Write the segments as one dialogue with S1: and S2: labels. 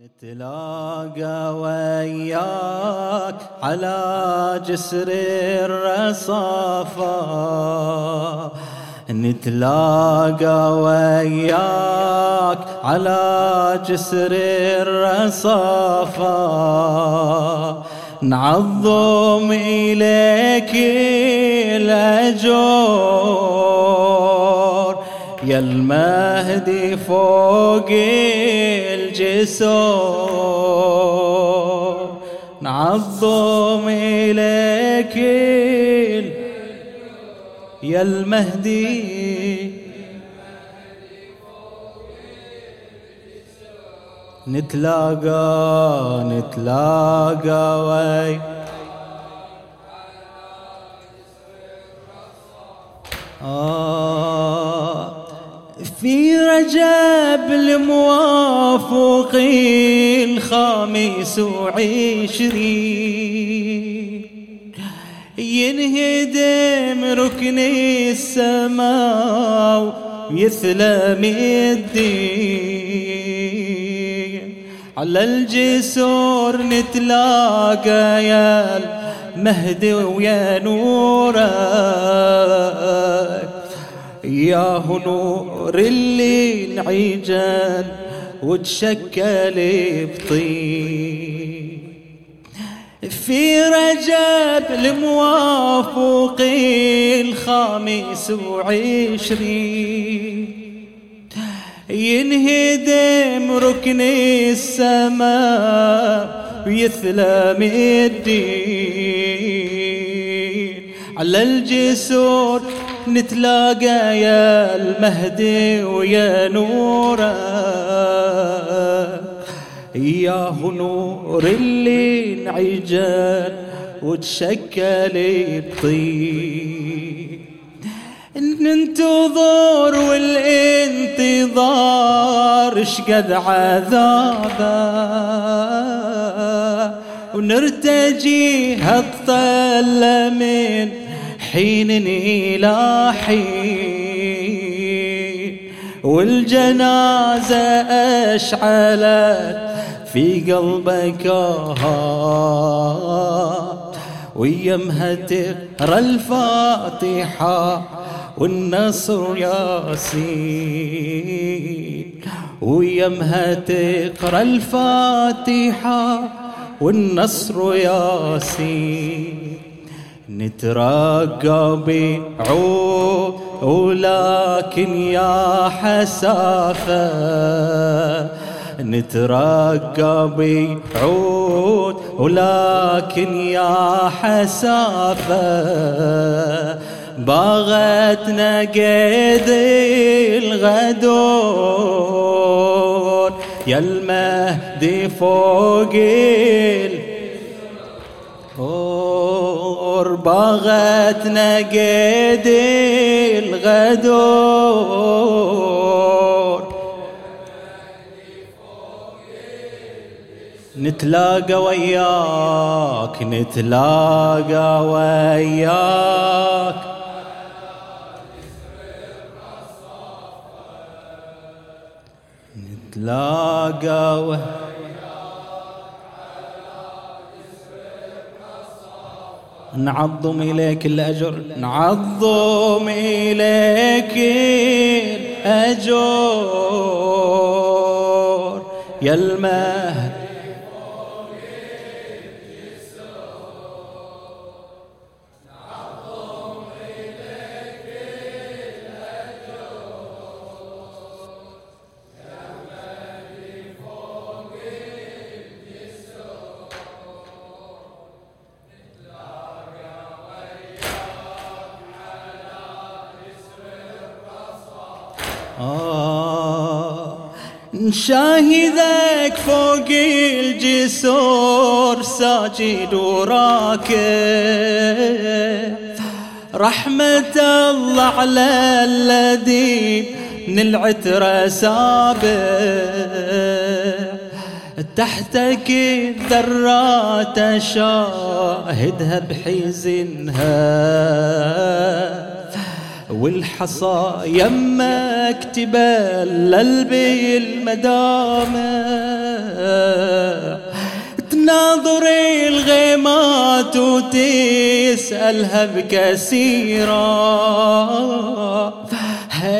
S1: نتلاقى وياك على جسر الرصافة. نتلاقى وياك على جسر الرصافة. نعظم إليك الأجور. يا المهدي فوق الجسور. نعظم إليك يا المهدي. نتلاقى نتلاقى وي. آه. في رجب الموافق الخامس وعشرين. ينهدم ركن السماء ويثلم الدين على الجسور نتلاقى يا المهدي ويا نورك يا نور اللي انعجل وتشكل بطين. في رجب الموافق الخامس وعشرين. ينهدم ركن السماء ويثلم الدين. على الجسور نتلاقى يا المهدي ويا نورك يا نور اللي انعجل وتشكل بطين ننتظر والانتظار شقد عذابه ونرتجي هالطلة من حين إلى حين والجنازة أشعلت في قلبك هات. ويمها تقرا الفاتحة والنصر ياسين. ويمها تقرا الفاتحة والنصر ياسين. نترقى بعود ولكن يا حسافة. نترقى بعود ولكن يا حسافة. باغتنا قيد الغدور يا المهدي فوق الغدور باغتنا قيد الغدور. نتلاقى وياك نتلاقى وياك. نتلاقى وياك نعظم إليك الأجر نعظم إليك الأجر. يا المهد آه. نشاهدك فوق الجسور ساجد وراكب. رحمة الله على الذي من العترة سابق. تحتك الذرات شاهدها بحزنها. والحصى يمك للبي المدامع تناظر الغيمات وتسألها بكثيرة.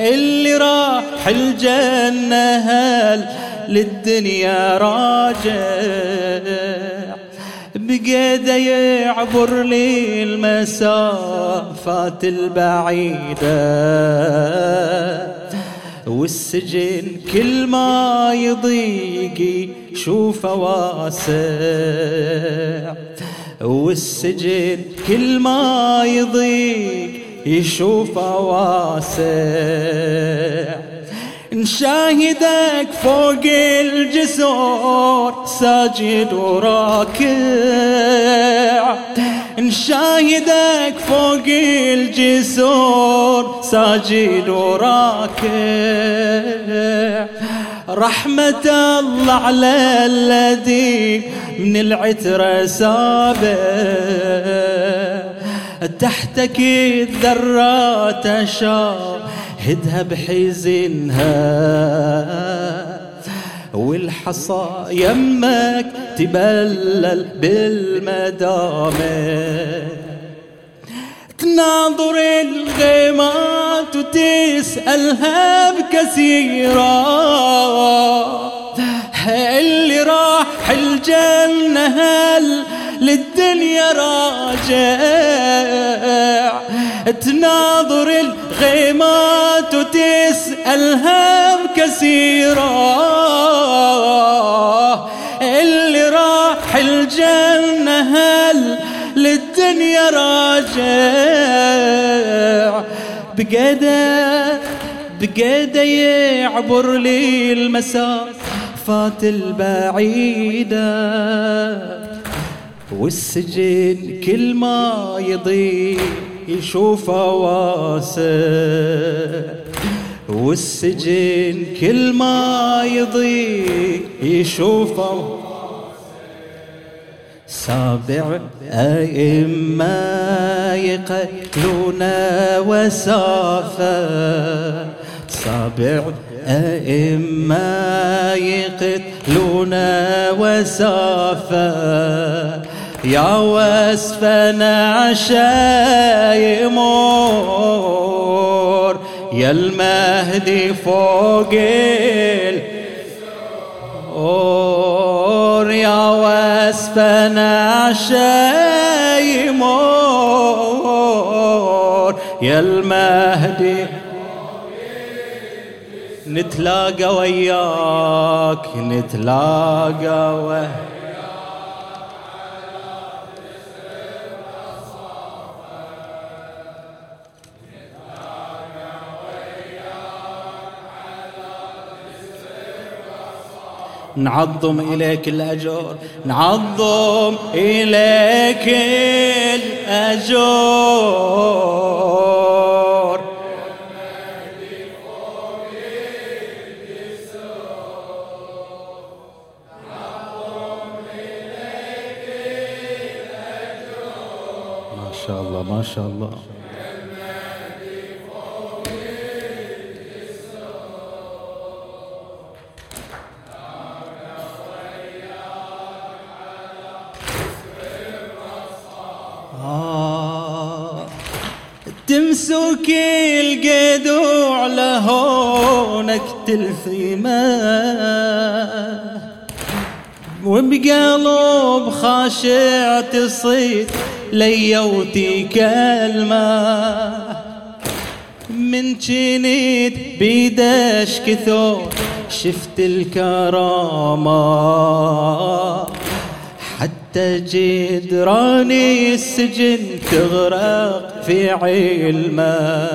S1: اللي راح الجنة هل للدنيا راجل بقيده يعبر لي المسافات البعيدة. والسجن كل ما يضيق شوفه واسع. والسجن كل ما يضيق يشوفه واسع. نشاهدك فوق الجسور ساجد وراكع. نشاهدك فوق الجسور ساجد وراكع. رحمة الله على الذي من العترة سابع تحتك الذرات شاهدها بحزنها. والحصى يمك تبلل بالمدامة تناظر الغيمات وتسألها بكثيرة اللي راح الجنة؟ هل للدنيا راجع؟ تناظر الغيمات وتسألها بكثيرة اللي راح الجنة هل للدنيا راجع؟ بقدا بقدا يعبر لي المسافات البعيدة. والسجن كل ما يضيق. يشوفه واسع والسجن كل ما يضيق يشوفه سابع أئمة يقتلون وسافة. سابع أئمة يقتلون وسافة. يا وسفنا عشايمور يا المهدي فوق الأور يا وسفنا عشايمور يا المهدي نتلاقى وياك نتلاقى وياك. نعظم إليك الأجر نعظم إليك الأجر ما شاء الله ما شاء الله. تمسك القدوع لهونك تلثيمه. وبقلب خاشع تصيد ليوتي كلمة من جنيد بيدش كثور شفت الكرامة. حتى جدراني السجن تغرق في علمه.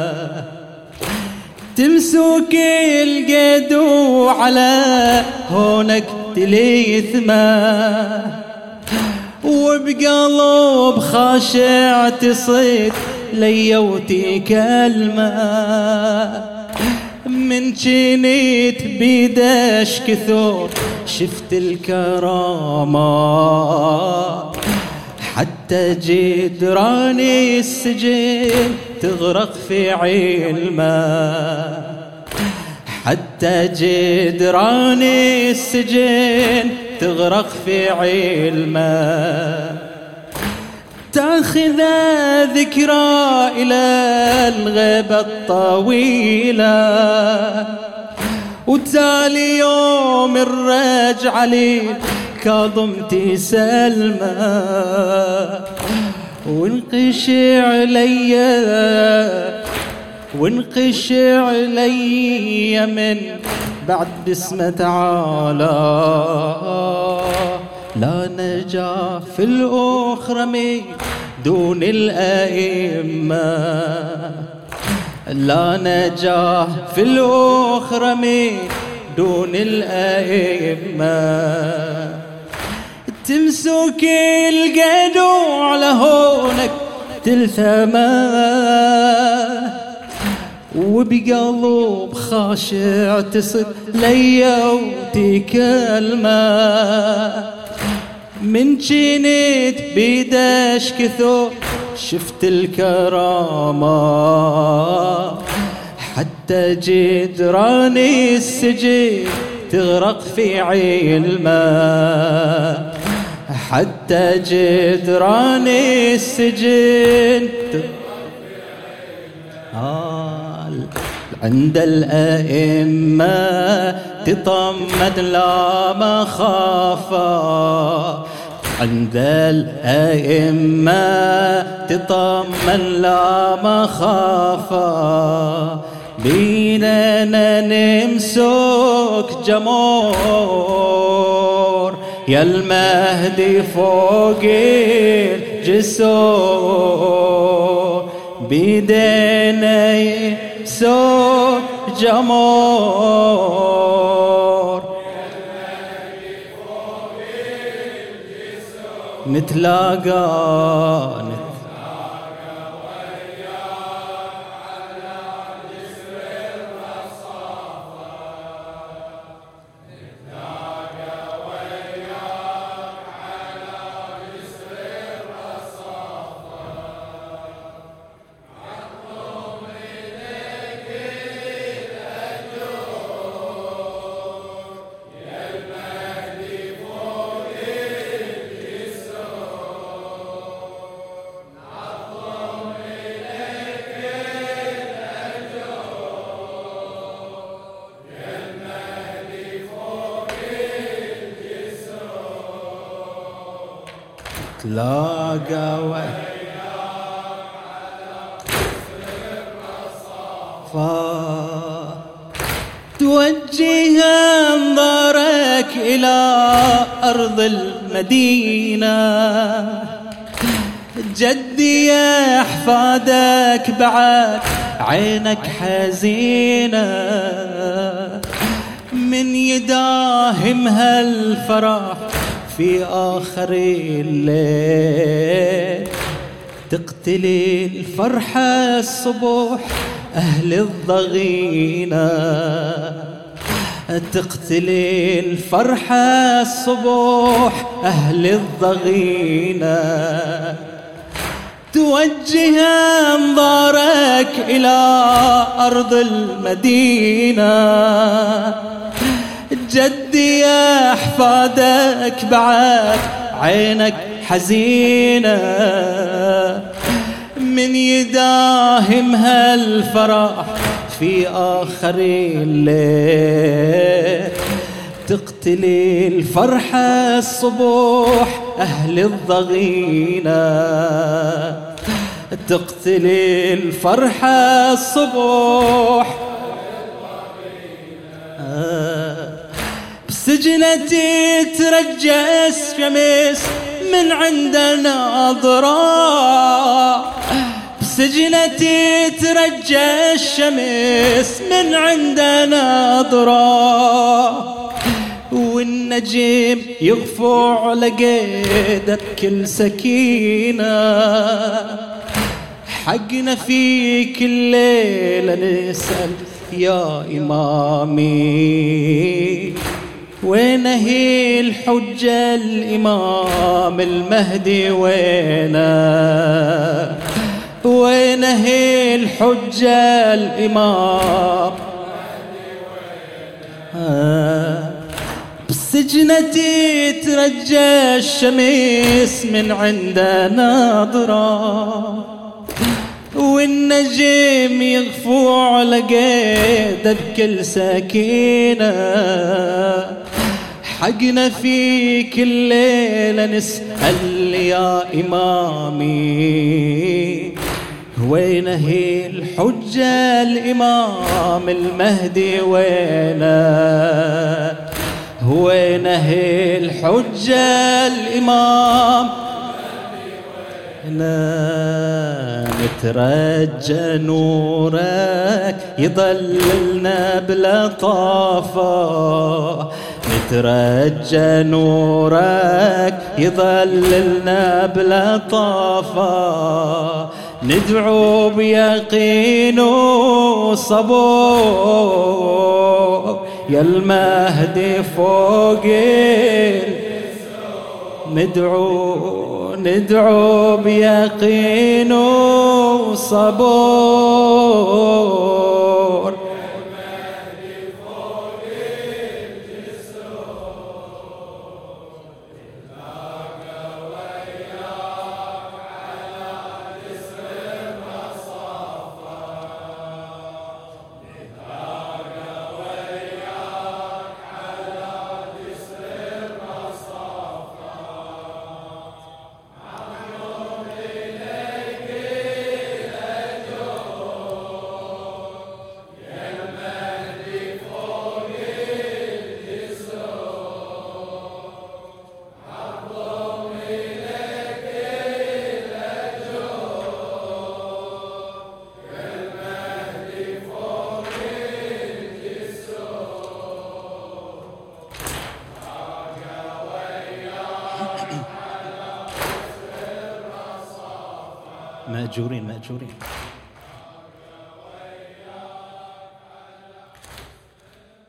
S1: تمسك القدو على هونك تليثمه. وبقلب خاشع تصيد ليوتي كلمه. من جنيت بيدش كثور شفت الكرامة. حتى جدراني السجن تغرق في علمه. حتى جدراني السجن تغرق في علمه. تاخذ ذكرى إلى الغيبة الطويلة وتالي يوم الرجعة لي كاظمتي سلمى. وانقش علي وانقش علي من بعد باسمه تعالى. لا نجاة في الأخرى من دون الأئمة. لا نجاة في الأخرى من دون الأئمة. تمسك على هونك تلثمه. وبقلب خاشع تصد ليا وتكلمه من جنيت بيدش كثر شفت الكرامة. حتى جدراني السجن تغرق في علمه حتى جدران السجن عند الأئمة تطمد لا مخافة. عند الأئمة تطمن لا مخافة بيننا نمسك جمور يا المهدي فوق الجسور. بيدينا يمسك جمور نتلاقى نتلاقى تلاقى توجه أنظارك إلى أرض المدينة. جدي يا أحفادك بعد عينك حزينة. من يداهم هالفرح في آخر الليل. تقتلي الفرحة الصبح أهل الضغينة. تقتلي الفرحة الصبح أهل الضغينة. توجه أنظارك إلى أرض المدينة. جدي يا احفادك بعد عينك حزينة. من يداهم هالفرح في آخر الليل. تقتلي الفرحة الصبح أهل الضغينة. تقتلي الفرحة الصبح سجنتي ترجى الشمس من عند ناظرة. بسجنتي ترجى الشمس من عند ناظرة. والنجم يغفو على قيدك كل سكينة. حقنا في كل ليلة نسأل يا إمامي. وين هي الحجة الإمام المهدي؟ وينه وين هي الحجة الإمام؟ سجنتي ترجى الشمس من عند ناظرة والنجم يغفو على قيده بكل سكينة حقنا في كل ليلة نسأل يا إمامي. وينه الحجة الإمام المهدي؟ وينه؟ وينه الحجة الإمام؟ نترجى نورك يضللنا بلطافة نترجى نورك يضللنا بلطافة ندعو بيقين وصبور. يا المهدي فوق ندعو ندعو بيقين وصبور. مأجورين مأجورين